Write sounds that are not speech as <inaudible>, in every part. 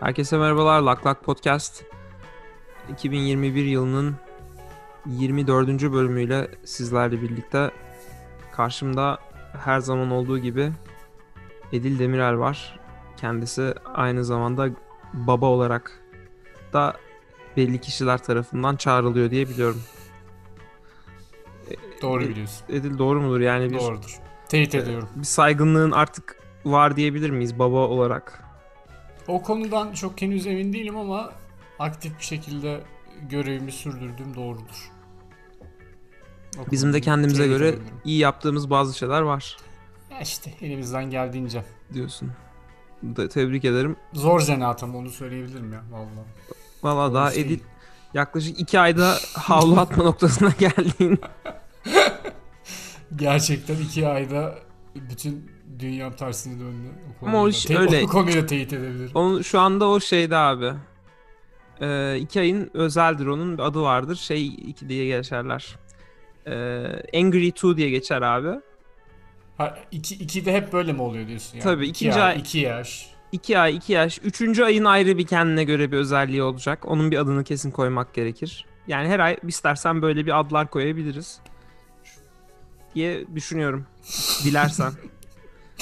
Herkese merhabalar. Lak Lak Podcast 2021 yılının 24. bölümüyle sizlerle birlikte karşımda her zaman olduğu gibi Edil Demirel var. Kendisi aynı zamanda baba olarak da belli kişiler tarafından çağrılıyor diye biliyorum. Doğru E- biliyorsun. Edil doğru mudur? Yani bir, Doğrudur. Teyit ediyorum. bir saygınlığın artık var diyebilir miyiz baba olarak? O konudan çok henüz emin değilim ama aktif bir şekilde görevimi sürdürdüğüm doğrudur. O Bizim de kendimize göre edebilirim. iyi yaptığımız bazı şeyler var Ya işte elimizden geldiğince. diyorsun. Da, tebrik ederim. Zor zanaat ama onu söyleyebilirim ya vallahi. Valla daha şey. Edil yaklaşık iki ayda havlu atma <laughs> noktasına geldiğin. Gerçekten iki ayda bütün dünya tersine döndü. O Ama o iş öyle. <laughs> O konuyu teyit edebilirim. Onun, şu anda o şeyde abi. Ee, iki ayın özeldir onun adı vardır. Şey iki diye geçerler. Ee, Angry 2 diye geçer abi. Ha, iki, iki de hep böyle mi oluyor diyorsun yani? Tabii, İki ikinci ay, ay- iki yaş. İki ay, iki yaş. Üçüncü ayın ayrı bir kendine göre bir özelliği olacak. Onun bir adını kesin koymak gerekir. Yani her ay istersen böyle bir adlar koyabiliriz. Diye düşünüyorum. Dilersen. <laughs>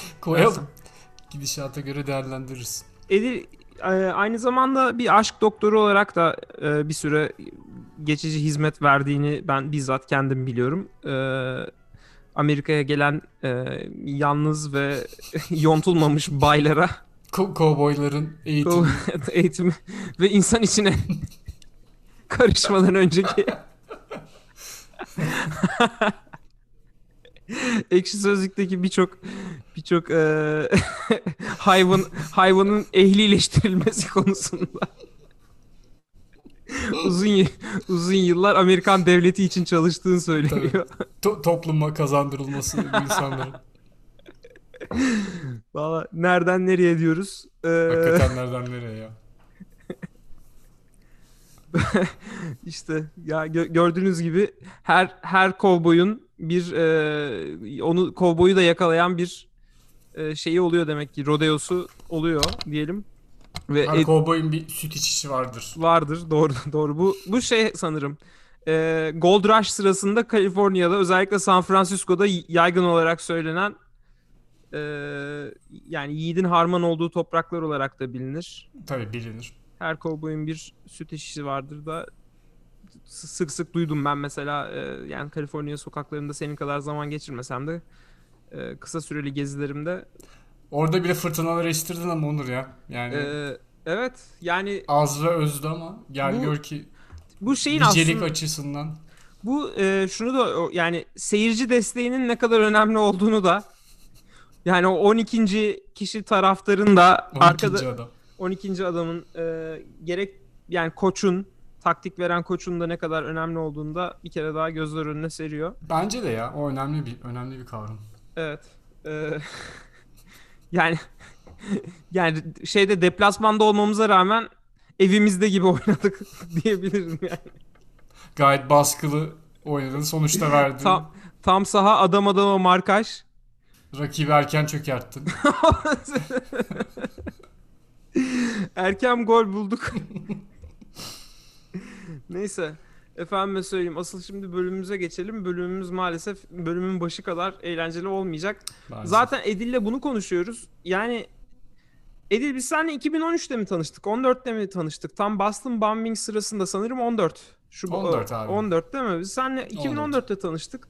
<laughs> Koyalım. Gidişata göre değerlendiririz. Edil e, aynı zamanda bir aşk doktoru olarak da e, bir süre geçici hizmet verdiğini ben bizzat kendim biliyorum. E, Amerika'ya gelen yalnız ve <laughs> yontulmamış baylara Ko- kovboyların eğitimi. <laughs> eğitimi ve insan içine karışmadan önceki <laughs> Ekşi Sözlük'teki birçok birçok e, <laughs> hayvan hayvanın ehlileştirilmesi konusunda <laughs> uzun uzun yıllar Amerikan devleti için çalıştığını söyleniyor. To- topluma kazandırılması insanların. Valla nereden nereye diyoruz? E, Hakikaten nereden nereye ya. <laughs> işte ya gö- gördüğünüz gibi her her kovboyun bir e, onu kovboyu da yakalayan bir e, şeyi oluyor demek ki rodeosu oluyor diyelim ve Her Ed- kovboyun bir süt içişi vardır. vardır doğru <laughs> doğru bu bu şey sanırım e, Gold Rush sırasında Kaliforniya'da özellikle San Francisco'da yaygın olarak söylenen e, yani yiğidin harman olduğu topraklar olarak da bilinir. Tabii bilinir. Her kovboyun bir süt eşisi vardır da sık sık duydum ben mesela e, yani Kaliforniya sokaklarında senin kadar zaman geçirmesem de e, kısa süreli gezilerimde Orada bile fırtınalar estirdin ama Onur ya. Yani e, evet yani az ve özdü ama gel Bu gör ki bu şeyin nicelik aslında açısından bu e, şunu da yani seyirci desteğinin ne kadar önemli olduğunu da yani o 12. kişi taraftarın da 12. arkada adam. 12. adamın e, gerek yani koçun taktik veren koçun da ne kadar önemli olduğunu da bir kere daha gözler önüne seriyor. Bence de ya o önemli bir önemli bir kavram. Evet. Ee, <laughs> yani <laughs> yani şeyde deplasmanda olmamıza rağmen evimizde gibi oynadık <laughs> diyebilirim yani. Gayet baskılı oynadın sonuçta verdin. Tam tam saha adam adama markaj. Rakibi erken çökerttin. <laughs> Erken gol bulduk. <laughs> Neyse. Efendime söyleyeyim. Asıl şimdi bölümümüze geçelim. Bölümümüz maalesef bölümün başı kadar eğlenceli olmayacak. Maalesef. Zaten Edil'le bunu konuşuyoruz. Yani Edil biz seninle 2013'te mi tanıştık? 14'te mi tanıştık? Tam Boston Bombing sırasında sanırım 14. Şu 14 abi. 14 değil mi? Biz seninle 2014'te tanıştık.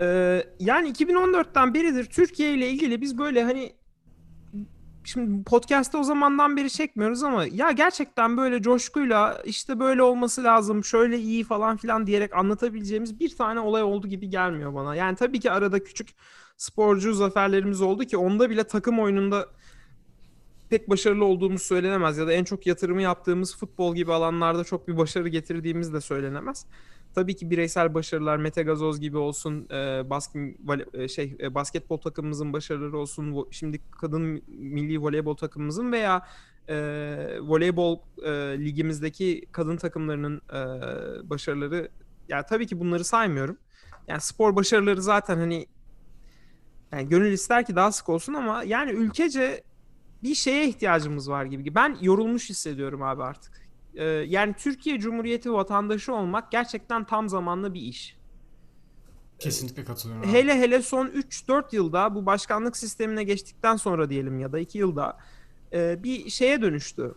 Ee, yani 2014'ten beridir Türkiye ile ilgili biz böyle hani şimdi podcast'te o zamandan beri çekmiyoruz ama ya gerçekten böyle coşkuyla işte böyle olması lazım, şöyle iyi falan filan diyerek anlatabileceğimiz bir tane olay oldu gibi gelmiyor bana. Yani tabii ki arada küçük sporcu zaferlerimiz oldu ki onda bile takım oyununda pek başarılı olduğumuz söylenemez ya da en çok yatırımı yaptığımız futbol gibi alanlarda çok bir başarı getirdiğimiz de söylenemez. Tabii ki bireysel başarılar Mete Gazoz gibi olsun, e, basket, vole- e, şey e, basketbol takımımızın başarıları olsun, şimdi kadın milli voleybol takımımızın veya e, voleybol e, ligimizdeki kadın takımlarının e, başarıları yani tabii ki bunları saymıyorum. Yani spor başarıları zaten hani yani gönül ister ki daha sık olsun ama yani ülkece bir şeye ihtiyacımız var gibi. Ben yorulmuş hissediyorum abi artık. Ee, yani Türkiye Cumhuriyeti vatandaşı olmak gerçekten tam zamanlı bir iş. Kesinlikle katılıyorum. Abi. Hele hele son 3-4 yılda bu başkanlık sistemine geçtikten sonra diyelim ya da 2 yılda e, bir şeye dönüştü.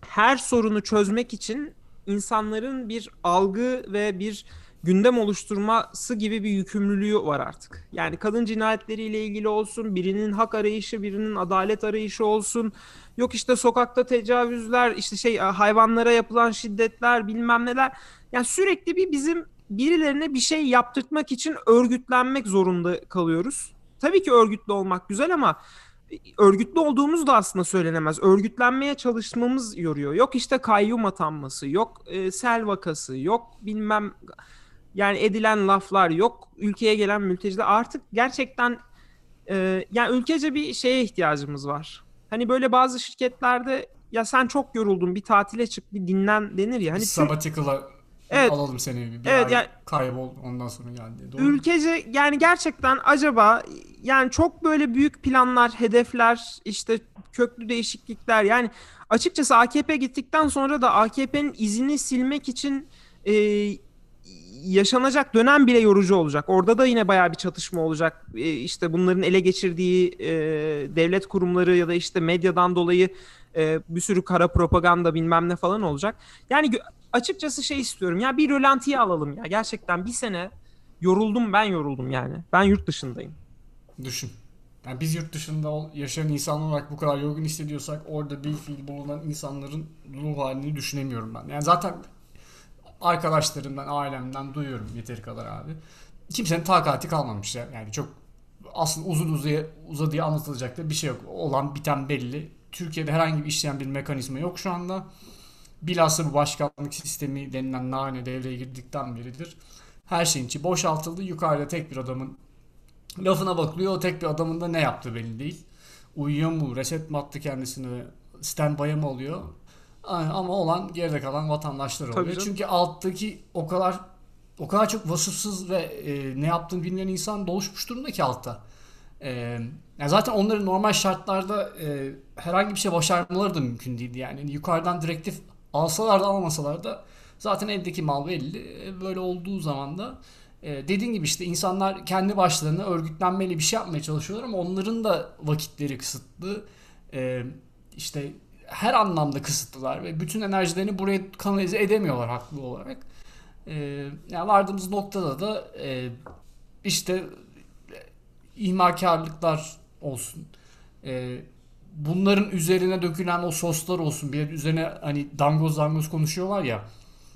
Her sorunu çözmek için insanların bir algı ve bir gündem oluşturması gibi bir yükümlülüğü var artık. Yani kadın cinayetleriyle ilgili olsun, birinin hak arayışı, birinin adalet arayışı olsun. Yok işte sokakta tecavüzler, işte şey hayvanlara yapılan şiddetler, bilmem neler. Yani sürekli bir bizim birilerine bir şey yaptırtmak için örgütlenmek zorunda kalıyoruz. Tabii ki örgütlü olmak güzel ama örgütlü olduğumuz da aslında söylenemez. Örgütlenmeye çalışmamız yoruyor. Yok işte kayyum atanması, yok e, sel vakası, yok bilmem yani edilen laflar, yok ülkeye gelen mülteciler. Artık gerçekten e, yani ülkece bir şeye ihtiyacımız var. Hani böyle bazı şirketlerde ya sen çok yoruldun bir tatile çık bir dinlen denir ya. Hani Sabbatical'a evet, alalım seni bir evet, ay yani, kaybol ondan sonra geldi. Doğru ülkece yani gerçekten acaba yani çok böyle büyük planlar, hedefler, işte köklü değişiklikler yani açıkçası AKP gittikten sonra da AKP'nin izini silmek için e, yaşanacak dönem bile yorucu olacak. Orada da yine bayağı bir çatışma olacak. E, işte bunların ele geçirdiği e, devlet kurumları ya da işte medyadan dolayı e, bir sürü kara propaganda bilmem ne falan olacak. Yani açıkçası şey istiyorum ya bir rölantiye alalım ya. Gerçekten bir sene yoruldum ben yoruldum yani. Ben yurt dışındayım. Düşün. Yani biz yurt dışında yaşayan insan olarak bu kadar yorgun hissediyorsak orada bir fiil bulunan insanların ruh halini düşünemiyorum ben. Yani zaten arkadaşlarımdan, ailemden duyuyorum yeteri kadar abi. Kimsenin takati kalmamış ya. Yani çok aslında uzun uzadıya, uzadıya anlatılacak da bir şey yok. Olan biten belli. Türkiye'de herhangi bir işleyen bir mekanizma yok şu anda. Bilhassa bu başkanlık sistemi denilen nane devreye girdikten beridir. Her şeyin içi boşaltıldı. Yukarıda tek bir adamın lafına bakılıyor. O tek bir adamın da ne yaptığı belli değil. Uyuyor mu? Reset mi attı kendisini? Standby'a mı oluyor? Ama olan geride kalan vatandaşlar oluyor. Çünkü alttaki o kadar o kadar çok vasıfsız ve e, ne yaptığını bilmeyen insan doluşmuş durumda ki altta. E, yani zaten onların normal şartlarda e, herhangi bir şey başarmaları da mümkün değildi. Yani yukarıdan direktif alsalar da almasalar da zaten eldeki mal belli. E, böyle olduğu zaman da e, dediğin gibi işte insanlar kendi başlarına örgütlenmeli bir şey yapmaya çalışıyorlar ama onların da vakitleri kısıtlı. E, işte her anlamda kısıtlılar ve bütün enerjilerini buraya kanalize edemiyorlar haklı olarak. Ee, yani vardığımız noktada da e, işte e, ihmalkarlıklar olsun. E, bunların üzerine dökülen o soslar olsun. Bir üzerine hani dangoz dangoz konuşuyorlar ya.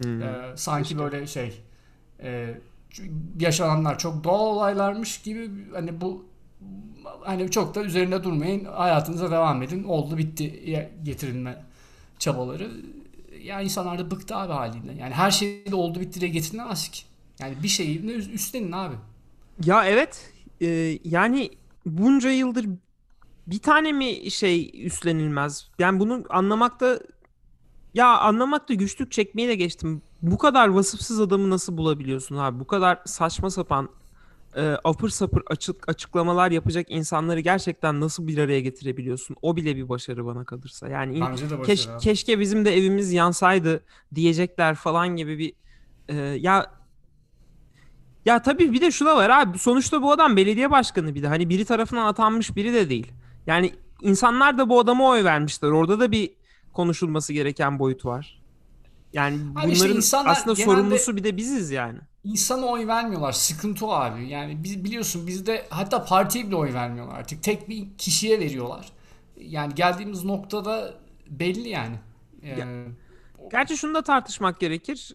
Hmm. E, sanki işte. böyle şey e, yaşananlar çok doğal olaylarmış gibi hani bu hani çok da üzerinde durmayın. Hayatınıza devam edin. Oldu bitti getirilme çabaları. Yani insanlar da bıktı abi halinden. Yani her şey de oldu bitti diye getirilemez ki. Yani bir şeyi üstlenin abi. Ya evet. Ee, yani bunca yıldır bir tane mi şey üstlenilmez? Yani bunu anlamakta ya anlamakta güçlük çekmeyi de geçtim. Bu kadar vasıfsız adamı nasıl bulabiliyorsun abi? Bu kadar saçma sapan e, apır sapır açık açıklamalar yapacak insanları gerçekten nasıl bir araya getirebiliyorsun? O bile bir başarı bana kalırsa. Yani Bence de başarı keş, keşke bizim de evimiz yansaydı diyecekler falan gibi bir e, ya ya tabii bir de şu da var abi. Sonuçta bu adam belediye başkanı bir de. Hani biri tarafından atanmış biri de değil. Yani insanlar da bu adama oy vermişler. Orada da bir konuşulması gereken boyut var. Yani bunların işte aslında genelde... sorumlusu bir de biziz yani. İnsana oy vermiyorlar. Sıkıntı o abi. Yani biz biliyorsun bizde hatta partiye bile oy vermiyorlar artık. Tek bir kişiye veriyorlar. Yani geldiğimiz noktada belli yani. Ee, Gerçi şunu da tartışmak gerekir.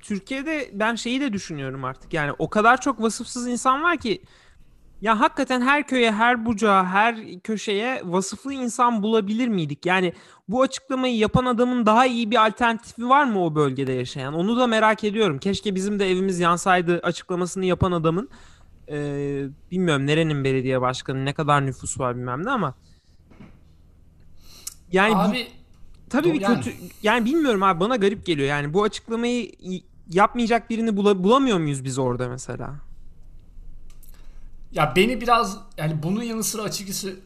Türkiye'de ben şeyi de düşünüyorum artık. Yani o kadar çok vasıfsız insan var ki ya hakikaten her köye, her bucağa, her köşeye vasıflı insan bulabilir miydik? Yani bu açıklamayı yapan adamın daha iyi bir alternatifi var mı o bölgede yaşayan? Onu da merak ediyorum. Keşke bizim de evimiz yansaydı açıklamasını yapan adamın. Ee, bilmiyorum nerenin belediye başkanı, ne kadar nüfus var bilmem ne ama. Yani abi, bu, tabii bir yani. kötü yani bilmiyorum abi bana garip geliyor. Yani bu açıklamayı yapmayacak birini bula, bulamıyor muyuz biz orada mesela? Ya beni biraz yani bunun yanı sıra açıkçası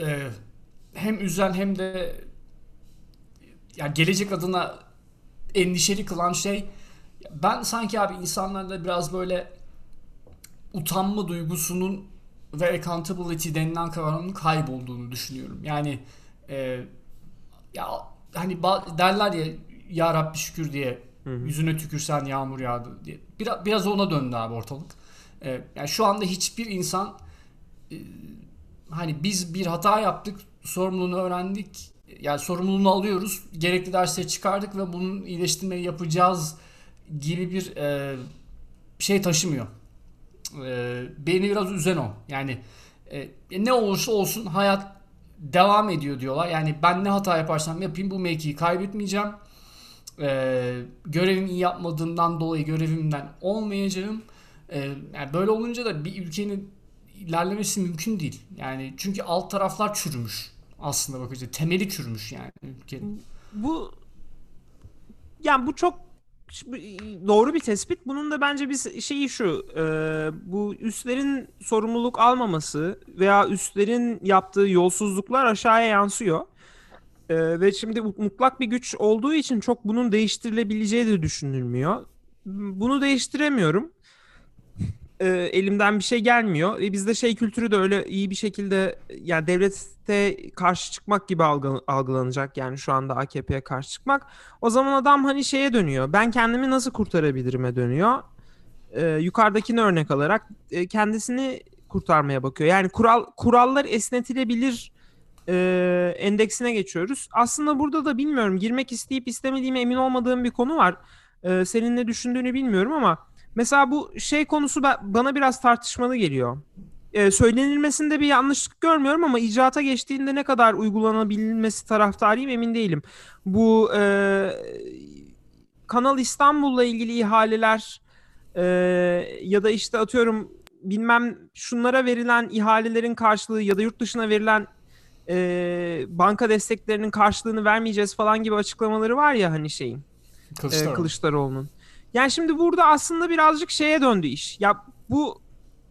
e, hem üzen hem de ya gelecek adına endişeli kılan şey ben sanki abi insanlarda biraz böyle utanma duygusunun ve accountability denilen kavramın kaybolduğunu düşünüyorum. Yani e, ya hani derler ya ya Rabbi şükür diye hı hı. yüzüne tükürsen yağmur yağdı diye. Biraz, biraz ona döndü abi ortalık. E, yani şu anda hiçbir insan e, hani biz bir hata yaptık, sorumluluğunu öğrendik. Yani sorumluluğunu alıyoruz. Gerekli dersleri çıkardık ve bunun iyileştirmeyi yapacağız gibi bir e, şey taşımıyor. E, beni biraz üzen o. Yani e, ne olursa olsun hayat devam ediyor diyorlar. Yani ben ne hata yaparsam yapayım bu mevkiyi kaybetmeyeceğim. E, görevimi iyi yapmadığımdan dolayı görevimden olmayacağım. E, yani böyle olunca da bir ülkenin ilerlemesi mümkün değil. Yani çünkü alt taraflar çürümüş aslında bakınca. Temeli çürümüş yani ülkenin. Bu yani bu çok doğru bir tespit. Bunun da bence bir şeyi şu. E, bu üstlerin sorumluluk almaması veya üstlerin yaptığı yolsuzluklar aşağıya yansıyor. E, ve şimdi mutlak bir güç olduğu için çok bunun değiştirilebileceği de düşünülmüyor. Bunu değiştiremiyorum e, elimden bir şey gelmiyor. E, bizde şey kültürü de öyle iyi bir şekilde yani devlete karşı çıkmak gibi algılanacak yani şu anda AKP'ye karşı çıkmak. O zaman adam hani şeye dönüyor. Ben kendimi nasıl kurtarabilirim'e dönüyor. E, yukarıdakini örnek alarak e, kendisini kurtarmaya bakıyor. Yani kural kurallar esnetilebilir e, endeksine geçiyoruz. Aslında burada da bilmiyorum girmek isteyip istemediğime emin olmadığım bir konu var. E, senin ne düşündüğünü bilmiyorum ama Mesela bu şey konusu bana biraz tartışmalı geliyor. Ee, söylenilmesinde bir yanlışlık görmüyorum ama icraata geçtiğinde ne kadar uygulanabilmesi taraftarıyım emin değilim. Bu e, Kanal İstanbul'la ilgili ihaleler e, ya da işte atıyorum bilmem şunlara verilen ihalelerin karşılığı ya da yurt dışına verilen e, banka desteklerinin karşılığını vermeyeceğiz falan gibi açıklamaları var ya hani şeyin Kılıçdaroğlu. E, Kılıçdaroğlu'nun. Yani şimdi burada aslında birazcık şeye döndü iş. Ya bu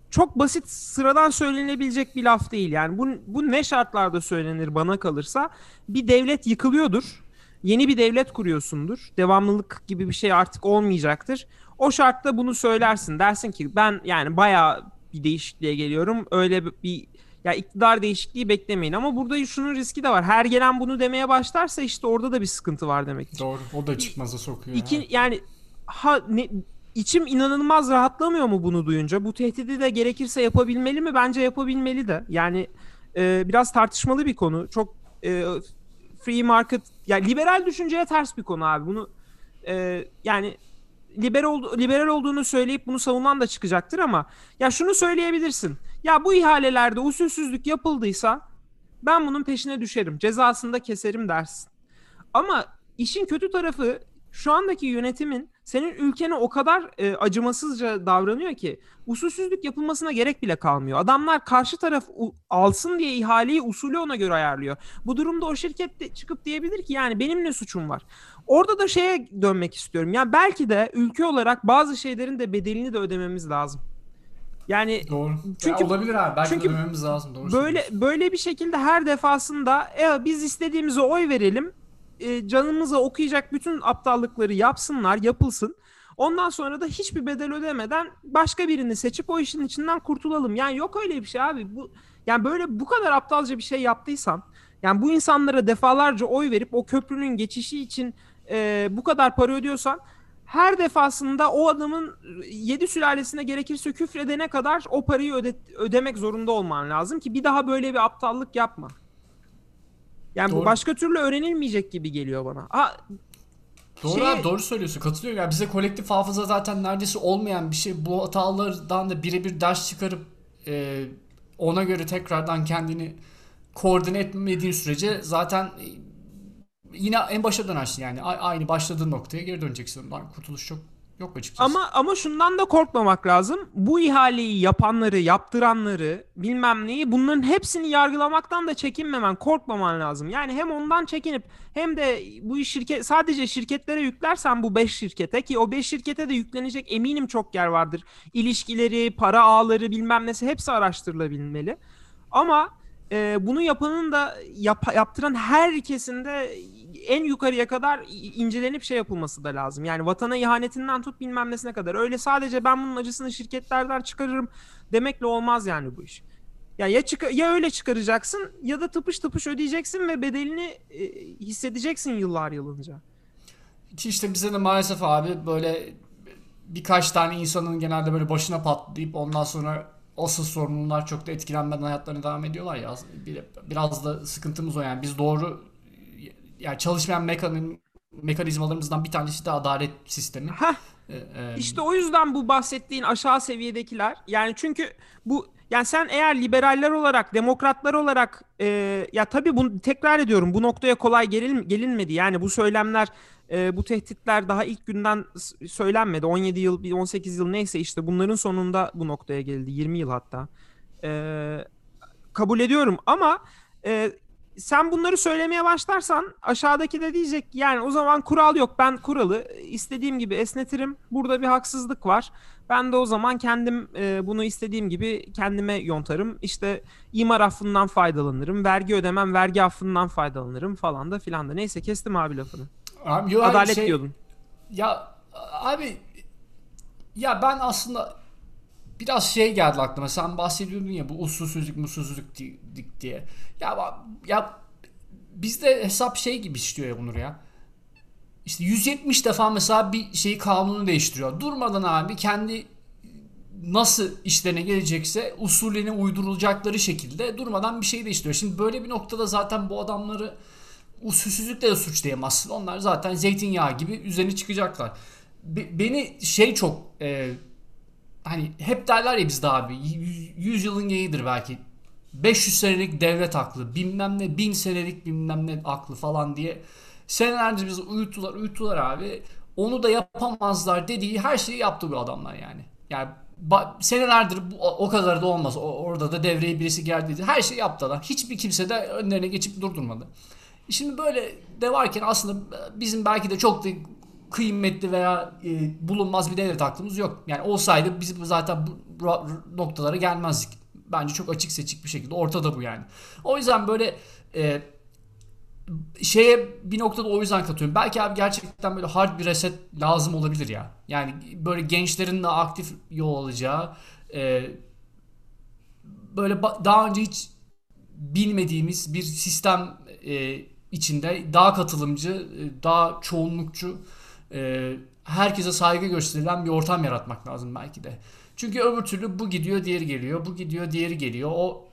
çok basit sıradan söylenebilecek bir laf değil. Yani bu, bu ne şartlarda söylenir bana kalırsa bir devlet yıkılıyordur. Yeni bir devlet kuruyorsundur. Devamlılık gibi bir şey artık olmayacaktır. O şartta bunu söylersin. Dersin ki ben yani bayağı bir değişikliğe geliyorum. Öyle bir ya iktidar değişikliği beklemeyin ama burada şunun riski de var. Her gelen bunu demeye başlarsa işte orada da bir sıkıntı var demektir. Doğru. O da çıkmaza sokuyor. İki, yani. Ha ne, içim inanılmaz rahatlamıyor mu bunu duyunca? Bu tehdidi de gerekirse yapabilmeli mi? Bence yapabilmeli de. Yani e, biraz tartışmalı bir konu. Çok e, free market yani liberal düşünceye ters bir konu abi. Bunu e, yani liberal liberal olduğunu söyleyip bunu savunan da çıkacaktır ama ya şunu söyleyebilirsin. Ya bu ihalelerde usulsüzlük yapıldıysa ben bunun peşine düşerim. Cezasını da keserim dersin. Ama işin kötü tarafı şu andaki yönetimin senin ülkene o kadar e, acımasızca davranıyor ki usulsüzlük yapılmasına gerek bile kalmıyor. Adamlar karşı taraf u- alsın diye ihaleyi usulü ona göre ayarlıyor. Bu durumda o şirket de çıkıp diyebilir ki yani benim ne suçum var? Orada da şeye dönmek istiyorum. Ya belki de ülke olarak bazı şeylerin de bedelini de ödememiz lazım. Yani doğru. Çünkü ya olabilir abi. Belki çünkü ödememiz lazım. Doğru böyle böyle bir şekilde her defasında e, biz istediğimize oy verelim e, canımıza okuyacak bütün aptallıkları yapsınlar, yapılsın. Ondan sonra da hiçbir bedel ödemeden başka birini seçip o işin içinden kurtulalım. Yani yok öyle bir şey abi. Bu yani böyle bu kadar aptalca bir şey yaptıysan, yani bu insanlara defalarca oy verip o köprünün geçişi için e, bu kadar para ödüyorsan her defasında o adamın yedi sülalesine gerekirse küfredene kadar o parayı öde, ödemek zorunda olman lazım ki bir daha böyle bir aptallık yapma. Yani doğru. bu başka türlü öğrenilmeyecek gibi geliyor bana. Ha, Doğru şey... abi doğru söylüyorsun katılıyorum. Yani bize kolektif hafıza zaten neredeyse olmayan bir şey. Bu hatalardan da birebir ders çıkarıp e, ona göre tekrardan kendini koordine etmediğin sürece zaten e, yine en başa dönersin yani. Aynı başladığın noktaya geri döneceksin. Kurtuluş çok Yok açıkçası. Ama ama şundan da korkmamak lazım. Bu ihaleyi yapanları, yaptıranları, bilmem neyi bunların hepsini yargılamaktan da çekinmemen, korkmaman lazım. Yani hem ondan çekinip hem de bu iş şirket sadece şirketlere yüklersen bu 5 şirkete ki o 5 şirkete de yüklenecek eminim çok yer vardır. İlişkileri, para ağları bilmem nesi hepsi araştırılabilmeli. Ama e, bunu yapanın da yap, yaptıran herkesin de en yukarıya kadar incelenip şey yapılması da lazım. Yani vatana ihanetinden tut bilmem nesine kadar. Öyle sadece ben bunun acısını şirketlerden çıkarırım demekle olmaz yani bu iş. Ya ya çık ya öyle çıkaracaksın ya da tıpış tıpış ödeyeceksin ve bedelini e, hissedeceksin yıllar yılınca. Ki işte bize de maalesef abi böyle birkaç tane insanın genelde böyle başına patlayıp ondan sonra asıl sorumlular çok da etkilenmeden hayatlarına devam ediyorlar ya. Biraz da sıkıntımız o yani. Biz doğru yani çalışmayan mekanizm, mekanizmalarımızdan bir tanesi de adalet sistemi. Heh. Ee, işte o yüzden bu bahsettiğin aşağı seviyedekiler yani çünkü bu yani sen eğer liberaller olarak, demokratlar olarak e, ya tabii bunu tekrar ediyorum bu noktaya kolay gelin, gelinmedi. Yani bu söylemler, e, bu tehditler daha ilk günden söylenmedi. 17 yıl, 18 yıl neyse işte bunların sonunda bu noktaya geldi. 20 yıl hatta. E, kabul ediyorum ama e, sen bunları söylemeye başlarsan aşağıdaki de diyecek yani o zaman kural yok ben kuralı istediğim gibi esnetirim. Burada bir haksızlık var. Ben de o zaman kendim e, bunu istediğim gibi kendime yontarım. İşte imar affından faydalanırım vergi ödemem vergi affından faydalanırım falan da filan da. Neyse kestim abi lafını. Abi, yo, Adalet şey, diyordun. Ya abi ya ben aslında biraz şey geldi aklıma. Sen bahsediyordun ya bu usulsüzlük musulsüzlük diye. Ya ya bizde hesap şey gibi işliyor ya Bunur ya. İşte 170 defa mesela bir şeyi kanunu değiştiriyor. Durmadan abi kendi nasıl işlerine gelecekse usulüne uydurulacakları şekilde durmadan bir şey değiştiriyor. Şimdi böyle bir noktada zaten bu adamları usulsüzlükle de suçlayamazsın. Onlar zaten zeytinyağı gibi üzerine çıkacaklar. Be- beni şey çok e, hani hep derler ya bizde abi 100 yılın yeğidir belki 500 senelik devlet aklı bilmem ne 1000 senelik bilmem ne aklı falan diye senelerce bizi uyuttular uyuttular abi onu da yapamazlar dediği her şeyi yaptı bu adamlar yani. Yani senelerdir bu, o kadar da olmaz. O, orada da devreye birisi geldi. Her şeyi yaptılar. Hiçbir kimse de önlerine geçip durdurmadı. Şimdi böyle de varken aslında bizim belki de çok da kıymetli veya e, bulunmaz bir devlet aklımız yok. Yani olsaydı biz zaten bu, noktalara gelmezdik. Bence çok açık seçik bir şekilde ortada bu yani. O yüzden böyle e, şeye bir noktada o yüzden katıyorum. Belki abi gerçekten böyle hard bir reset lazım olabilir ya. Yani böyle gençlerin de aktif yol alacağı e, böyle daha önce hiç bilmediğimiz bir sistem e, içinde daha katılımcı, e, daha çoğunlukçu e, herkese saygı gösterilen bir ortam yaratmak lazım belki de. Çünkü öbür türlü bu gidiyor diğeri geliyor, bu gidiyor diğeri geliyor. O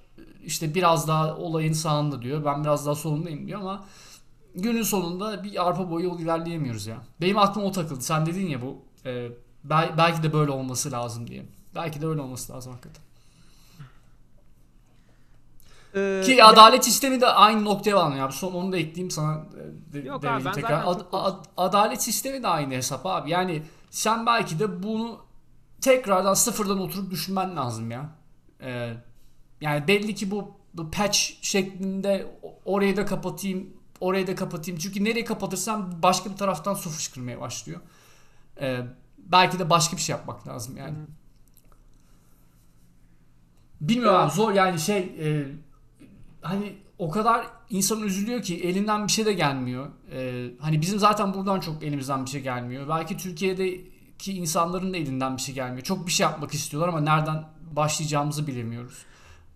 işte biraz daha olayın sağında diyor, ben biraz daha solundayım diyor ama günün sonunda bir arpa boyu yol ilerleyemiyoruz ya. Benim aklım o takıldı. Sen dedin ya bu e, belki de böyle olması lazım diye. Belki de öyle olması lazım hakikaten. Ee, Ki adalet sistemi de aynı noktaya bağlanıyor abi. Son onu da ekleyeyim sana. E, de, Yok abi ben tekrar. Ad, ad, adalet sistemi de aynı hesap abi. Yani sen belki de bunu tekrardan sıfırdan oturup düşünmen lazım ya. Ee, yani belli ki bu, bu patch şeklinde orayı da kapatayım, orayı da kapatayım. Çünkü nereye kapatırsam başka bir taraftan su fışkırmaya başlıyor. Ee, belki de başka bir şey yapmak lazım yani. Bilmiyorum zor yani şey e, hani o kadar insan üzülüyor ki elinden bir şey de gelmiyor. Ee, hani bizim zaten buradan çok elimizden bir şey gelmiyor. Belki Türkiye'deki insanların da elinden bir şey gelmiyor. Çok bir şey yapmak istiyorlar ama nereden başlayacağımızı bilemiyoruz.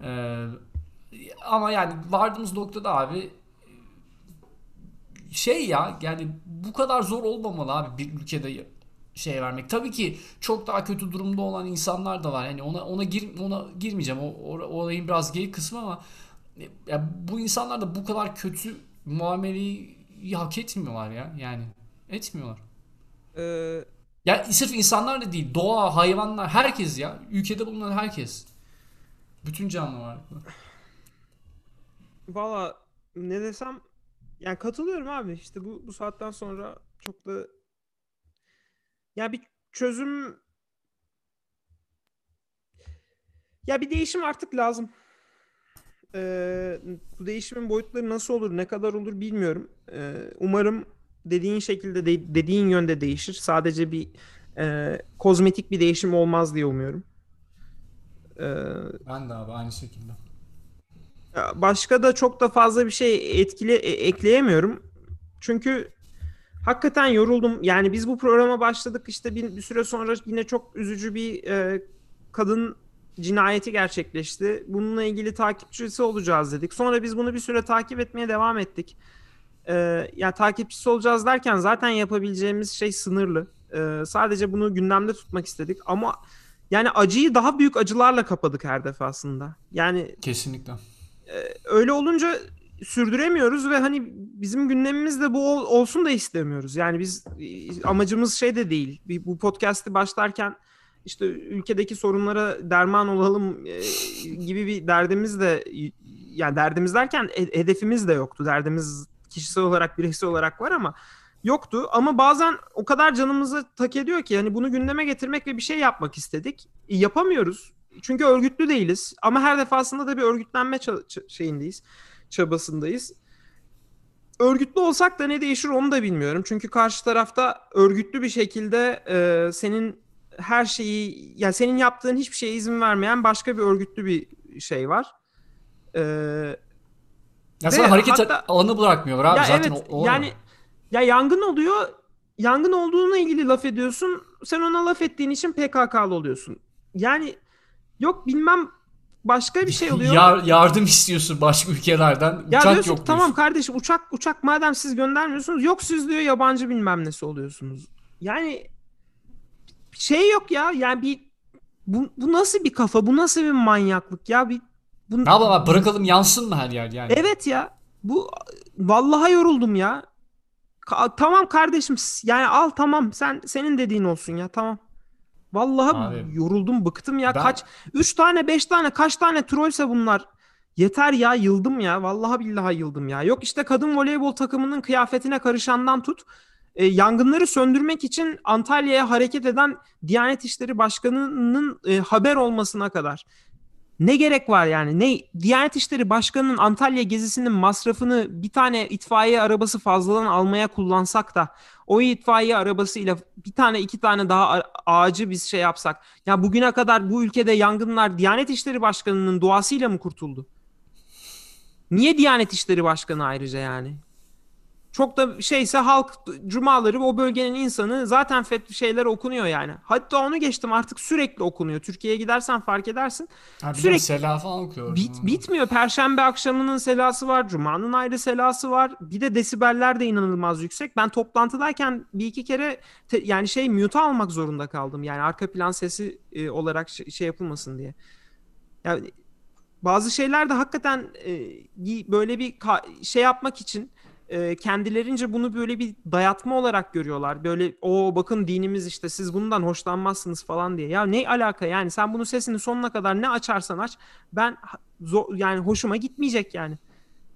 Ee, ama yani vardığımız noktada abi şey ya yani bu kadar zor olmamalı abi bir ülkede şey vermek. Tabii ki çok daha kötü durumda olan insanlar da var. Yani ona ona gir ona girmeyeceğim. O, o olayın biraz geri kısmı ama ya bu insanlar da bu kadar kötü muameleyi hak etmiyorlar ya. Yani etmiyorlar. Ee, ya sırf insanlar da değil. Doğa, hayvanlar, herkes ya. Ülkede bulunan herkes. Bütün canlılar. Valla ne desem yani katılıyorum abi. İşte bu bu saatten sonra çok da ya bir çözüm ya bir değişim artık lazım. Ee, bu değişimin boyutları nasıl olur, ne kadar olur bilmiyorum. Ee, umarım dediğin şekilde, de, dediğin yönde değişir. Sadece bir e, kozmetik bir değişim olmaz diye umuyorum. Ee, ben de abi aynı şekilde. Başka da çok da fazla bir şey etkile e, ekleyemiyorum. Çünkü hakikaten yoruldum. Yani biz bu programa başladık işte bir, bir süre sonra yine çok üzücü bir e, kadın cinayeti gerçekleşti. Bununla ilgili takipçisi olacağız dedik. Sonra biz bunu bir süre takip etmeye devam ettik. E, yani takipçisi olacağız derken zaten yapabileceğimiz şey sınırlı. E, sadece bunu gündemde tutmak istedik ama yani acıyı daha büyük acılarla kapadık her defasında. Yani kesinlikle. E, öyle olunca sürdüremiyoruz ve hani bizim gündemimizde bu ol, olsun da istemiyoruz. Yani biz amacımız şey de değil. Bu podcast'i başlarken işte ülkedeki sorunlara derman olalım e, gibi bir derdimiz de yani derdimiz derken hedefimiz de yoktu. Derdimiz kişisel olarak bireysel olarak var ama yoktu. Ama bazen o kadar canımızı tak ediyor ki hani bunu gündeme getirmek ve bir şey yapmak istedik. E, yapamıyoruz. Çünkü örgütlü değiliz. Ama her defasında da bir örgütlenme şeyindeyiz. Çabasındayız. Örgütlü olsak da ne değişir onu da bilmiyorum. Çünkü karşı tarafta örgütlü bir şekilde e, senin her şeyi yani senin yaptığın hiçbir şeye izin vermeyen başka bir örgütlü bir şey var. Ee, ya hareket hatta, alanı bırakmıyorlar abi ya zaten evet, o, o yani ya yangın oluyor. Yangın olduğuna ilgili laf ediyorsun. Sen ona laf ettiğin için PKK'lı oluyorsun. Yani yok bilmem başka bir şey <laughs> oluyor. Yar, yardım istiyorsun başka ülkelerden. Ya uçak diyorsun, yok tamam kardeşim uçak uçak madem siz göndermiyorsunuz yok siz diyor yabancı bilmem nesi oluyorsunuz. Yani şey yok ya yani bir bu, bu nasıl bir kafa bu nasıl bir manyaklık ya bir bu, ne yapalım bırakalım yansın mı her yer yani? Evet ya bu vallahi yoruldum ya. Ka- tamam kardeşim yani al tamam sen senin dediğin olsun ya tamam. Vallahi Abi, yoruldum bıktım ya ben... kaç 3 tane 5 tane kaç tane trollse bunlar. Yeter ya yıldım ya vallahi billahi yıldım ya. Yok işte kadın voleybol takımının kıyafetine karışandan tut e, yangınları söndürmek için Antalya'ya hareket eden Diyanet İşleri Başkanı'nın e, haber olmasına kadar. Ne gerek var yani? Ne Diyanet İşleri Başkanı'nın Antalya gezisinin masrafını bir tane itfaiye arabası fazladan almaya kullansak da o itfaiye arabasıyla bir tane iki tane daha ağacı biz şey yapsak. Ya bugüne kadar bu ülkede yangınlar Diyanet İşleri Başkanı'nın duasıyla mı kurtuldu? Niye Diyanet İşleri Başkanı ayrıca yani? Çok da şeyse halk cumaları o bölgenin insanı zaten fetvi şeyler okunuyor yani. Hatta onu geçtim artık sürekli okunuyor. Türkiye'ye gidersen fark edersin. Ha, sürekli sela falan okuyor. Bit, bitmiyor. Perşembe akşamının selası var. Cuma'nın ayrı selası var. Bir de desibeller de inanılmaz yüksek. Ben toplantıdayken bir iki kere te, yani şey mute almak zorunda kaldım. Yani arka plan sesi e, olarak şey, şey yapılmasın diye. Yani bazı şeyler de hakikaten e, böyle bir şey yapmak için e, kendilerince bunu böyle bir dayatma olarak görüyorlar. Böyle o bakın dinimiz işte siz bundan hoşlanmazsınız falan diye. Ya ne alaka yani sen bunu sesini sonuna kadar ne açarsan aç ben yani hoşuma gitmeyecek yani.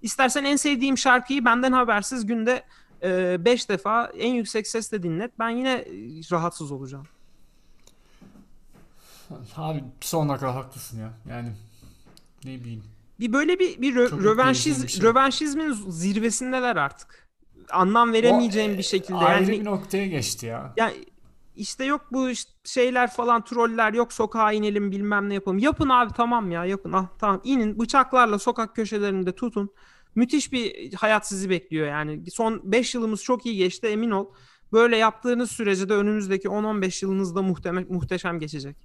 İstersen en sevdiğim şarkıyı benden habersiz günde 5 e, defa en yüksek sesle dinlet. Ben yine rahatsız olacağım. Abi sonuna kadar haklısın ya. Yani ne bileyim bir böyle bir bir rö- rövanşiz bir şey. rövanşizmin zirvesindeler artık. Anlam veremeyeceğim o, bir şekilde ayrı yani bir noktaya geçti ya. Ya işte yok bu şeyler falan troller yok sokağa inelim bilmem ne yapalım. Yapın abi tamam ya yapın. Ah tamam inin bıçaklarla sokak köşelerinde tutun. Müthiş bir hayat sizi bekliyor yani. Son 5 yılımız çok iyi geçti emin ol. Böyle yaptığınız sürece de önümüzdeki 10-15 yılınız da muhte- muhteşem geçecek.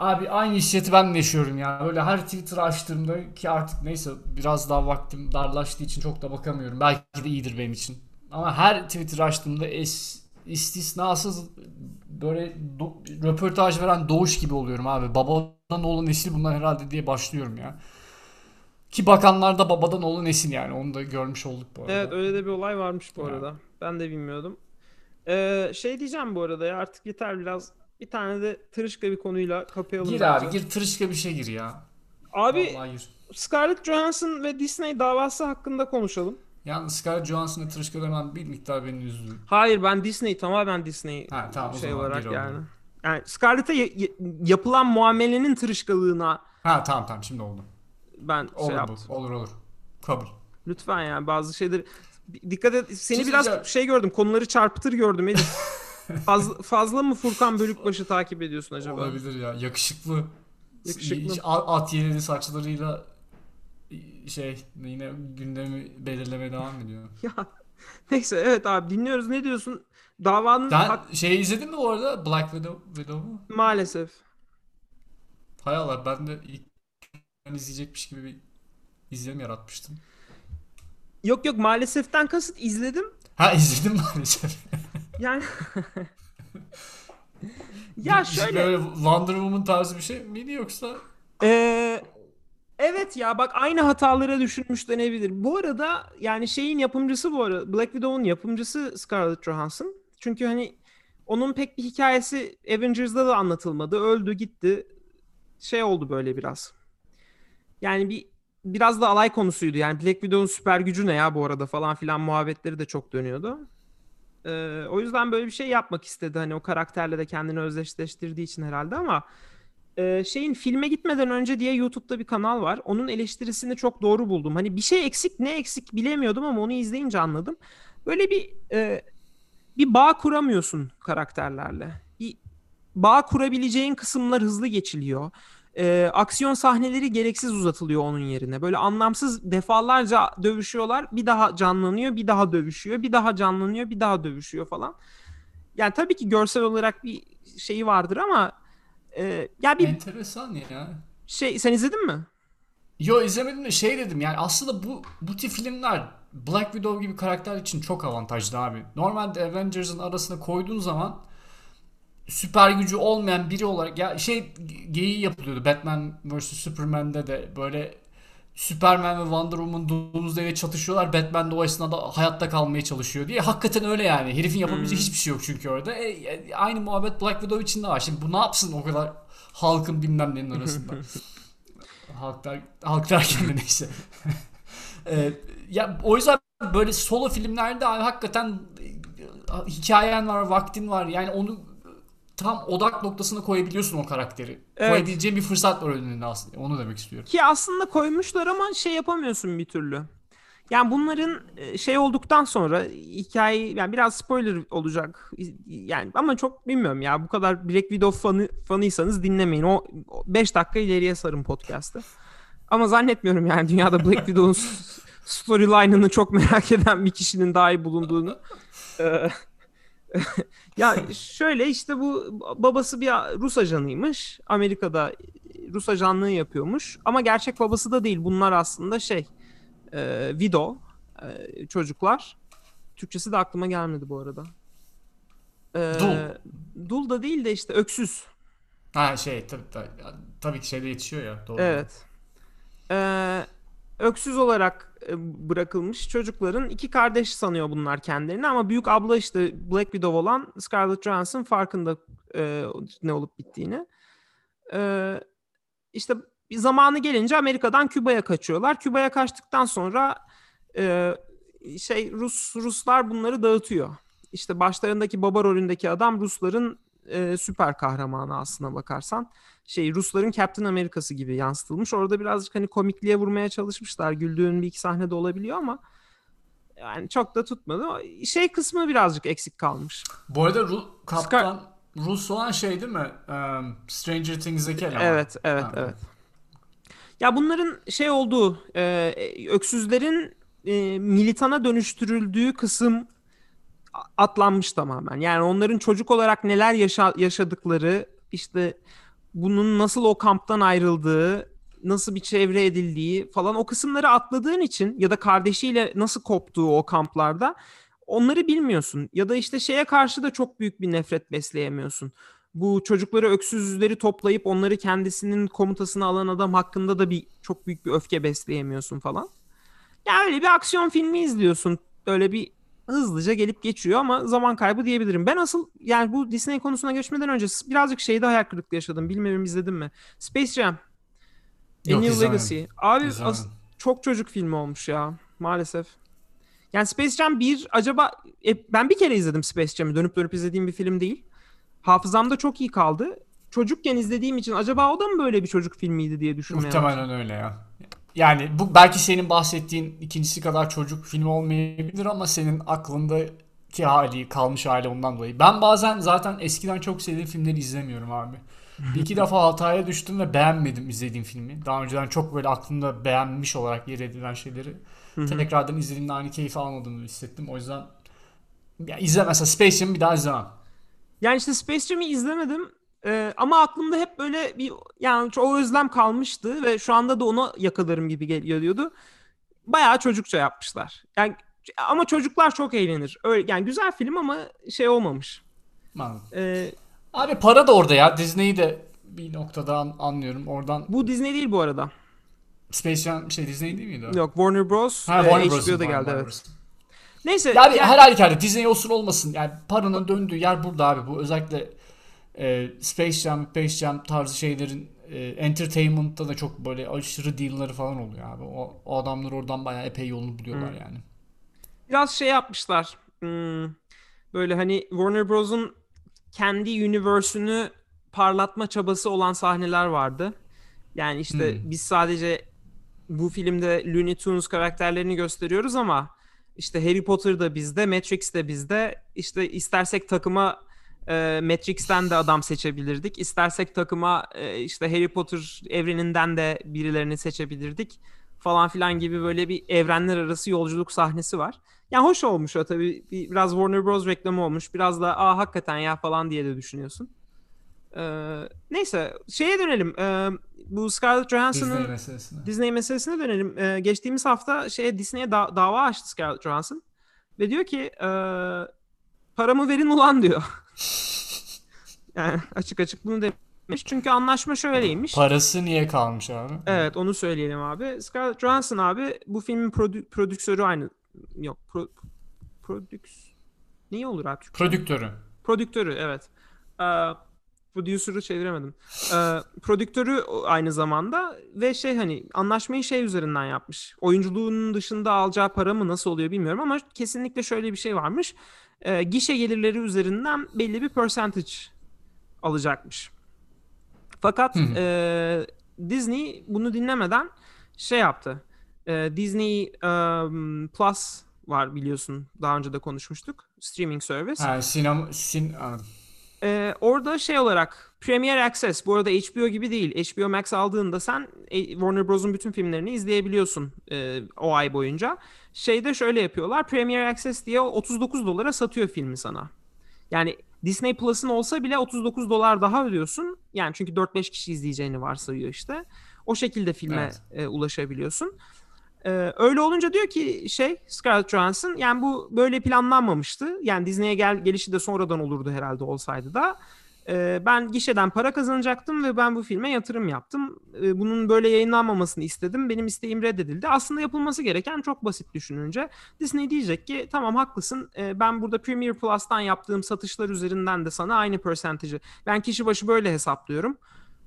Abi aynı hissiyeti ben de yaşıyorum ya. Böyle her Twitter açtığımda ki artık neyse biraz daha vaktim darlaştığı için çok da bakamıyorum. Belki de iyidir benim için. Ama her Twitter açtığımda es, istisnasız böyle do, röportaj veren doğuş gibi oluyorum abi. Babadan oğlu nesil bunlar herhalde diye başlıyorum ya. Ki bakanlar da babadan oğlu nesil yani. Onu da görmüş olduk bu arada. Evet öyle de bir olay varmış bu arada. Ben de bilmiyordum. Ee, şey diyeceğim bu arada ya artık yeter biraz bir tane de tırışka bir konuyla kapayalım. Gir bence. abi gir tırışka bir şey gir ya. Abi Scarlett Johansson ve Disney davası hakkında konuşalım. Yani Scarlett Johansson'la tırışka demem bir miktar beni üzdü. Hayır ben Disney tamamen Disney ha, tamam, şey olarak yani. Oldu. Yani Scarlett'e yapılan muamelenin tırışkalığına Ha tamam tamam şimdi oldu. Ben şey olur şey yaptım. Olur olur. Kabul. Lütfen yani bazı şeyleri dikkat et. Seni Siz biraz ya... şey gördüm. Konuları çarpıtır gördüm Elif. <laughs> fazla, fazla mı Furkan Bölükbaşı takip ediyorsun acaba? Olabilir ya. Yakışıklı Yakışıklı. At yelili saçlarıyla şey yine gündemi belirlemeye devam ediyor. <laughs> ya neyse evet abi dinliyoruz. Ne diyorsun? Davanın Sen hak- şey izledin mi bu arada? Black Widow, Widow'u? maalesef. Hay Allah ben de ilk ben izleyecekmiş gibi bir izlenim yaratmıştım. Yok yok maaleseften kasıt izledim. Ha izledim maalesef. <laughs> Yani <laughs> ya şöyle Böyle Wonder Woman tarzı bir şey miydi yoksa? Ee, evet ya bak aynı hatalara düşünmüş denebilir. Bu arada yani şeyin yapımcısı bu arada Black Widow'un yapımcısı Scarlett Johansson. Çünkü hani onun pek bir hikayesi Avengers'da da anlatılmadı. Öldü gitti. Şey oldu böyle biraz. Yani bir biraz da alay konusuydu. Yani Black Widow'un süper gücü ne ya bu arada falan filan muhabbetleri de çok dönüyordu. Ee, o yüzden böyle bir şey yapmak istedi. Hani o karakterle de kendini özdeşleştirdiği için herhalde ama e, şeyin filme gitmeden önce diye YouTube'da bir kanal var. Onun eleştirisini çok doğru buldum. Hani bir şey eksik ne eksik bilemiyordum ama onu izleyince anladım. Böyle bir e, bir bağ kuramıyorsun karakterlerle. Bir bağ kurabileceğin kısımlar hızlı geçiliyor. E, aksiyon sahneleri gereksiz uzatılıyor onun yerine. Böyle anlamsız defalarca dövüşüyorlar. Bir daha canlanıyor, bir daha dövüşüyor, bir daha canlanıyor, bir daha dövüşüyor falan. Yani tabii ki görsel olarak bir şeyi vardır ama e, ya bir Enteresan ya. şey sen izledin mi? Yo izlemedim de şey dedim yani aslında bu bu tip filmler Black Widow gibi karakter için çok avantajlı abi. Normalde Avengers'ın arasına koyduğun zaman süper gücü olmayan biri olarak ya şey geyiği yapılıyordu Batman vs Superman'de de böyle Superman ve Wonder Woman Doomsday ile çatışıyorlar. Batman de o esnada hayatta kalmaya çalışıyor diye. Hakikaten öyle yani. Herifin yapabileceği hiçbir şey yok çünkü orada. E, e, aynı muhabbet Black Widow için de var. Şimdi bu ne yapsın o kadar halkın bilmem nenin arasında. <laughs> halk, der, halk derken de neyse. <laughs> E, ya o yüzden böyle solo filmlerde abi hakikaten e, hikayen var, vaktin var. Yani onu tam odak noktasına koyabiliyorsun o karakteri. Evet. Koyabileceğin bir fırsat var önünde aslında. Onu demek istiyorum. Ki aslında koymuşlar ama şey yapamıyorsun bir türlü. Yani bunların e, şey olduktan sonra hikaye yani biraz spoiler olacak. Yani ama çok bilmiyorum ya bu kadar Black Widow fanı, fanıysanız dinlemeyin. O 5 dakika ileriye sarın podcast'ı. Ama zannetmiyorum yani dünyada Black Widow'un <laughs> storyline'ını çok merak eden bir kişinin dahi bulunduğunu. <laughs> <laughs> Ya şöyle işte bu babası bir Rus ajanıymış. Amerika'da Rus ajanlığı yapıyormuş. Ama gerçek babası da değil. Bunlar aslında şey e, Vido e, çocuklar. Türkçesi de aklıma gelmedi bu arada. E, Dul. Dul da değil de işte öksüz. Ha şey tabii, tabii, tabii ki şeyde yetişiyor ya. Doğru. Evet. Ee, öksüz olarak e, bırakılmış çocukların iki kardeş sanıyor bunlar kendilerini ama büyük abla işte Black Widow olan Scarlett Johansson farkında e, ne olup bittiğini. Ee, işte zamanı gelince Amerika'dan Küba'ya kaçıyorlar. Küba'ya kaçtıktan sonra e, şey Rus Ruslar bunları dağıtıyor. İşte başlarındaki baba rolündeki adam Rusların e, süper kahramanı aslına bakarsan şey Rusların Captain Amerika'sı gibi yansıtılmış. Orada birazcık hani komikliğe vurmaya çalışmışlar. Güldüğün bir iki sahne de olabiliyor ama yani çok da tutmadı. Şey kısmı birazcık eksik kalmış. Bu arada Ru- kaptan Rus olan şey değil mi? Um, Stranger Things'deki eleman. Evet, evet, Ha. evet. Ya bunların şey olduğu, e, öksüzlerin e, militana dönüştürüldüğü kısım atlanmış tamamen. Yani onların çocuk olarak neler yaşa- yaşadıkları, işte bunun nasıl o kamptan ayrıldığı, nasıl bir çevre edildiği falan o kısımları atladığın için ya da kardeşiyle nasıl koptuğu o kamplarda onları bilmiyorsun. Ya da işte şeye karşı da çok büyük bir nefret besleyemiyorsun. Bu çocukları öksüzleri toplayıp onları kendisinin komutasına alan adam hakkında da bir çok büyük bir öfke besleyemiyorsun falan. Ya öyle bir aksiyon filmi izliyorsun. Öyle bir hızlıca gelip geçiyor ama zaman kaybı diyebilirim. Ben asıl yani bu Disney konusuna geçmeden önce birazcık şeyde hayal kırıklığı yaşadım. Bilmiyorum izledin mi? Space Jam. A Yok, New izlemedim. Legacy. Abi İzlemedim. as- çok çocuk filmi olmuş ya maalesef. Yani Space Jam 1 acaba e, ben bir kere izledim Space Jam'i. Dönüp dönüp izlediğim bir film değil. Hafızamda çok iyi kaldı. Çocukken izlediğim için acaba o da mı böyle bir çocuk filmiydi diye düşünmeye başladım. Muhtemelen öyle ya. Yani bu belki senin bahsettiğin ikincisi kadar çocuk filmi olmayabilir ama senin aklındaki hali kalmış hali ondan dolayı. Ben bazen zaten eskiden çok sevdiğim filmleri izlemiyorum abi. Bir iki <laughs> defa hataya düştüm ve beğenmedim izlediğim filmi. Daha önceden çok böyle aklımda beğenmiş olarak yer edilen şeyleri tekrardan izlediğimde aynı keyif almadığımı hissettim. O yüzden ya izle mesela Space Jam'i bir daha izlemem. Yani işte Space Jam'i izlemedim. Ee, ama aklımda hep böyle bir yani o özlem kalmıştı ve şu anda da onu yakalarım gibi geliyordu. Bayağı çocukça yapmışlar. Yani ama çocuklar çok eğlenir. Öyle yani güzel film ama şey olmamış. Anladım. Ee, Abi para da orada ya. Disney'i de bir noktada an- anlıyorum. Oradan bu Disney değil bu arada. Space Jam şey Disney değil miydi o? Yok Warner Bros. Ha, e, Warner HBO'da Bros'un, geldi Warner evet. Bros'un. Neyse. Ya abi yani- her halükarda Disney olsun olmasın yani paranın döndüğü yer burada abi. Bu özellikle e, Space Jam, Space Jam tarzı şeylerin e, entertainment'ta da çok böyle aşırı deal'ları falan oluyor abi. O, o adamlar oradan bayağı epey yolunu buluyorlar yani. biraz şey yapmışlar. Hmm, böyle hani Warner Bros'un kendi universe'ünü parlatma çabası olan sahneler vardı. Yani işte Hmm. biz sadece bu filmde Looney Tunes karakterlerini gösteriyoruz ama işte Harry Potter da bizde, Matrix de bizde. İşte istersek takıma e, Matrix'ten de adam seçebilirdik. İstersek takıma e, işte Harry Potter evreninden de birilerini seçebilirdik falan filan gibi böyle bir evrenler arası yolculuk sahnesi var. Yani hoş olmuş o tabii. Bir- Biraz Warner Bros. reklamı olmuş. Biraz da aa hakikaten ya falan diye de düşünüyorsun. Ee, neyse şeye dönelim. Ee, bu Scarlett Johansson'ın Disney meselesine. Disney meselesine dönelim. Ee, geçtiğimiz hafta şeye Disney'e da- dava açtı Scarlett Johansson ve diyor ki ee, paramı verin ulan diyor. <laughs> <laughs> yani açık açık bunu demiş. Çünkü anlaşma şöyleymiş. Parası niye kalmış abi? Evet onu söyleyelim abi. Scarlett Johansson abi bu filmin prodü- prodüksörü aynı. Yok. Pro, prodüks... Neyi olur abi? Türkçe? Prodüktörü. Prodüktörü evet. Ee, producer'ı çeviremedim. Ee, prodüktörü aynı zamanda ve şey hani anlaşmayı şey üzerinden yapmış. Oyunculuğunun dışında alacağı para mı nasıl oluyor bilmiyorum ama kesinlikle şöyle bir şey varmış. Ee, gişe gelirleri üzerinden belli bir percentage alacakmış. Fakat Hı hı. e, Disney bunu dinlemeden şey yaptı. E, Disney um, Plus var biliyorsun. Daha önce de konuşmuştuk. Streaming service. Ha sinema sin Ee, orada şey olarak Premier Access bu arada HBO gibi değil. HBO Max aldığında sen e, Warner Bros'un bütün filmlerini izleyebiliyorsun e, o ay boyunca. Şeyde şöyle yapıyorlar. Premier Access diye 39 dolara satıyor filmi sana. Yani Disney Plus'ın olsa bile 39 dolar daha ödüyorsun. Yani çünkü 4-5 kişi izleyeceğini varsayıyor işte. O şekilde filme Evet. e, ulaşabiliyorsun. Ee, öyle olunca diyor ki şey Scarlett Johansson yani bu böyle planlanmamıştı. Yani Disney'e gel gelişi de sonradan olurdu herhalde olsaydı da. Ee, ben gişeden para kazanacaktım ve ben bu filme yatırım yaptım. Ee, bunun böyle yayınlanmamasını istedim. Benim isteğim reddedildi. Aslında yapılması gereken çok basit düşününce. Disney diyecek ki tamam haklısın. Ee, ben burada Premier Plus'tan yaptığım satışlar üzerinden de sana aynı percentage'ı ben kişi başı böyle hesaplıyorum.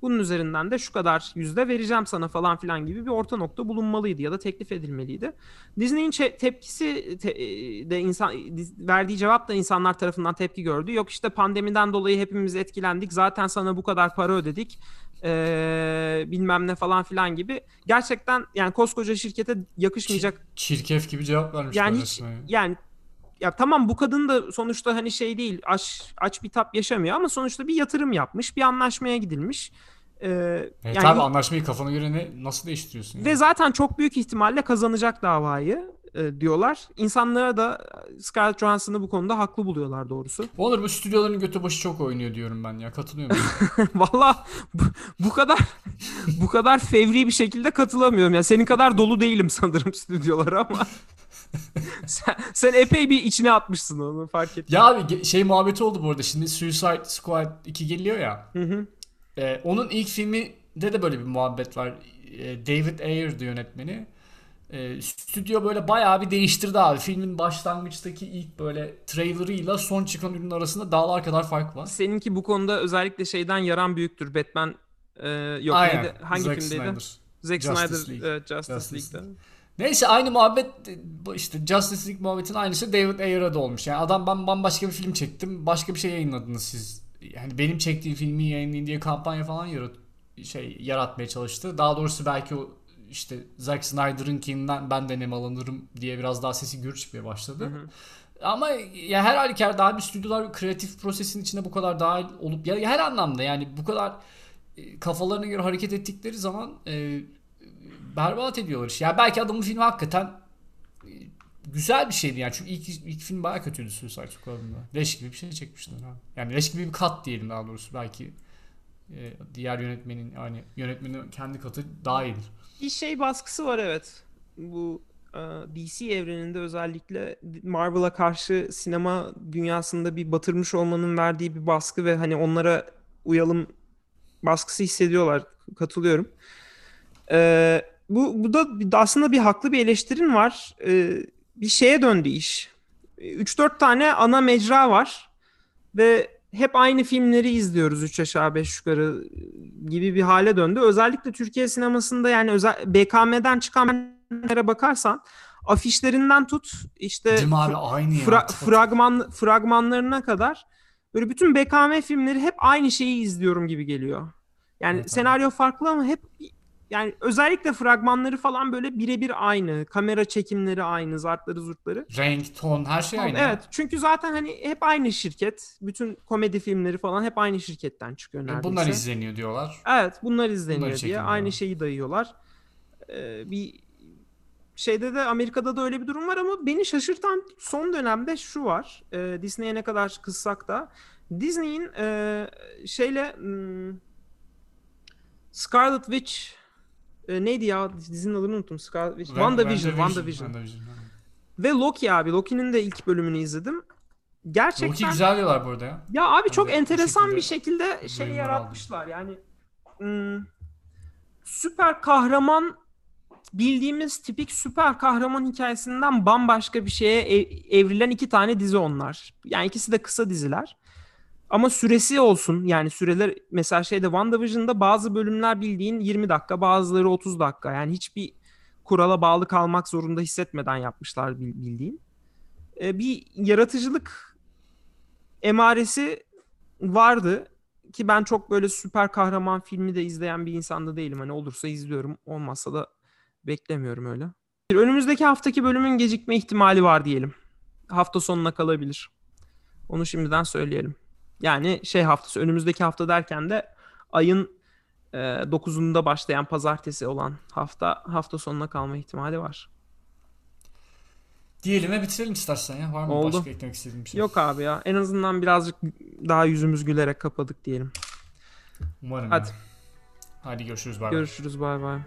Bunun üzerinden de şu kadar yüzde vereceğim sana falan filan gibi bir orta nokta bulunmalıydı ya da teklif edilmeliydi. Disney'in tepkisi te- e, de insan verdiği cevap da insanlar tarafından tepki gördü. Yok işte pandemiden dolayı hepimiz etkilendik. Zaten sana bu kadar para ödedik. Ee, bilmem ne falan filan gibi. Gerçekten yani koskoca şirkete yakışmayacak Çirkef gibi cevap vermişler yani hiç resmen. yani ya tamam bu kadın da sonuçta hani şey değil aç aç bir tap yaşamıyor ama sonuçta bir yatırım yapmış bir anlaşmaya gidilmiş. Ee, Evet yani abi anlaşmayı kafana göre ne nasıl değiştiriyorsun? ve yani? zaten çok büyük ihtimalle kazanacak davayı e, diyorlar. İnsanlara da Scarlett Johansson'ı bu konuda haklı buluyorlar doğrusu. Onur bu stüdyoların götü başı çok oynuyor diyorum ben ya. Katılıyor musun? <laughs> Valla bu, bu kadar bu kadar fevri bir şekilde katılamıyorum. Ya senin kadar dolu değilim sanırım stüdyolara ama <laughs> <laughs> sen, sen epey bir içine atmışsın onu fark ettim. ya abi şey muhabbeti oldu bu arada. Şimdi Suicide Squad 2 geliyor ya. Hı hı. Ee, onun ilk filminde de böyle bir muhabbet var. Ee, David Ayer'dı yönetmeni. Ee, stüdyo böyle bayağı bir değiştirdi abi. Filmin başlangıçtaki ilk böyle trailerıyla son çıkan ürün arasında dağlar kadar fark var. Seninki bu konuda özellikle şeyden yaran büyüktür. Batman e, yok Aynen. neydi? Hangi Zack filmdeydi? Snyder. Zack Justice Snyder League. evet, Justice, Justice League'de. Neyse aynı muhabbet bu işte Justice League muhabbetin aynısı David Ayer'a da olmuş. Yani adam ben bambaşka bir film çektim. Başka bir şey yayınladınız siz. Yani benim çektiğim filmi yayınlayın diye kampanya falan yarat şey yaratmaya çalıştı. Daha doğrusu belki o işte Zack Snyder'ınkinden ben de nemalanırım diye biraz daha sesi gür çıkmaya başladı. Ama ya her halükarda abi stüdyolar kreatif prosesin içinde bu kadar dahil olup ya her anlamda yani bu kadar e, kafalarına göre hareket ettikleri zaman e, berbat ediyorlar iş. Yani belki adamın filmi hakikaten e, güzel bir şeydi yani çünkü ilk, ilk film baya kötüydü Suicide Squad'ında. Leş gibi bir şey çekmişler abi. Yani leş gibi bir kat diyelim daha doğrusu belki e, diğer yönetmenin yani yönetmenin kendi katı daha iyidir. Bir şey baskısı var evet. Bu e, DC evreninde özellikle Marvel'a karşı sinema dünyasında bir batırmış olmanın verdiği bir baskı ve hani onlara uyalım baskısı hissediyorlar. Katılıyorum. E, bu, bu da aslında bir haklı bir eleştirin var. E, bir şeye döndü iş. 3-4 tane ana mecra var ve hep aynı filmleri izliyoruz 3 aşağı 5 yukarı gibi bir hale döndü. Özellikle Türkiye sinemasında yani özel BKM'den çıkan bakarsan afişlerinden tut işte abi aynı ya. fra- fragman fragmanlarına kadar böyle bütün BKM filmleri hep aynı şeyi izliyorum gibi geliyor. Yani Evet abi. senaryo farklı ama hep yani özellikle fragmanları falan böyle birebir aynı. Kamera çekimleri aynı, zartları zurtları. Renk, ton her şey aynı. Evet çünkü zaten hani hep aynı şirket. Bütün komedi filmleri falan hep aynı şirketten çıkıyor E, neredeyse. Bunlar izleniyor diyorlar. Evet bunlar izleniyor Bunları diye aynı şeyi dayıyorlar. Ee, bir şeyde de Amerika'da da öyle bir durum var ama beni şaşırtan son dönemde şu var. Ee, Disney'e ne kadar kızsak da Disney'in e, şeyle hmm, Scarlet Witch e, neydi ya dizinin adını unuttum. Scarlet Witch. WandaVision. WandaVision. WandaVision. Ve Loki abi. Loki'nin de ilk bölümünü izledim. Gerçekten Loki güzel diyorlar bu arada ya. ya abi çok bu enteresan şekilde bir şekilde şey yaratmışlar. Yani hmm, süper kahraman bildiğimiz tipik süper kahraman hikayesinden bambaşka bir şeye ev- evrilen iki tane dizi onlar. Yani ikisi de kısa diziler. Ama süresi olsun yani süreler mesela şeyde WandaVision'da bazı bölümler bildiğin 20 dakika bazıları 30 dakika yani hiçbir kurala bağlı kalmak zorunda hissetmeden yapmışlar bil- bildiğin. Ee, bir yaratıcılık emaresi vardı ki ben çok böyle süper kahraman filmi de izleyen bir insan da değilim. Hani olursa izliyorum, olmazsa da beklemiyorum öyle. Önümüzdeki haftaki bölümün gecikme ihtimali var diyelim. Hafta sonuna kalabilir. Onu şimdiden söyleyelim. Yani şey haftası önümüzdeki hafta derken de ayın e, 9'unda başlayan pazartesi olan hafta hafta sonuna kalma ihtimali var. Diyelim ve bitirelim istersen ya. Var mı Oldu. başka eklemek istediğin bir şey? Yok abi ya en azından birazcık daha yüzümüz gülerek kapadık diyelim. Umarım Hadi. ya. Hadi görüşürüz. Bay bay. Görüşürüz bay bay.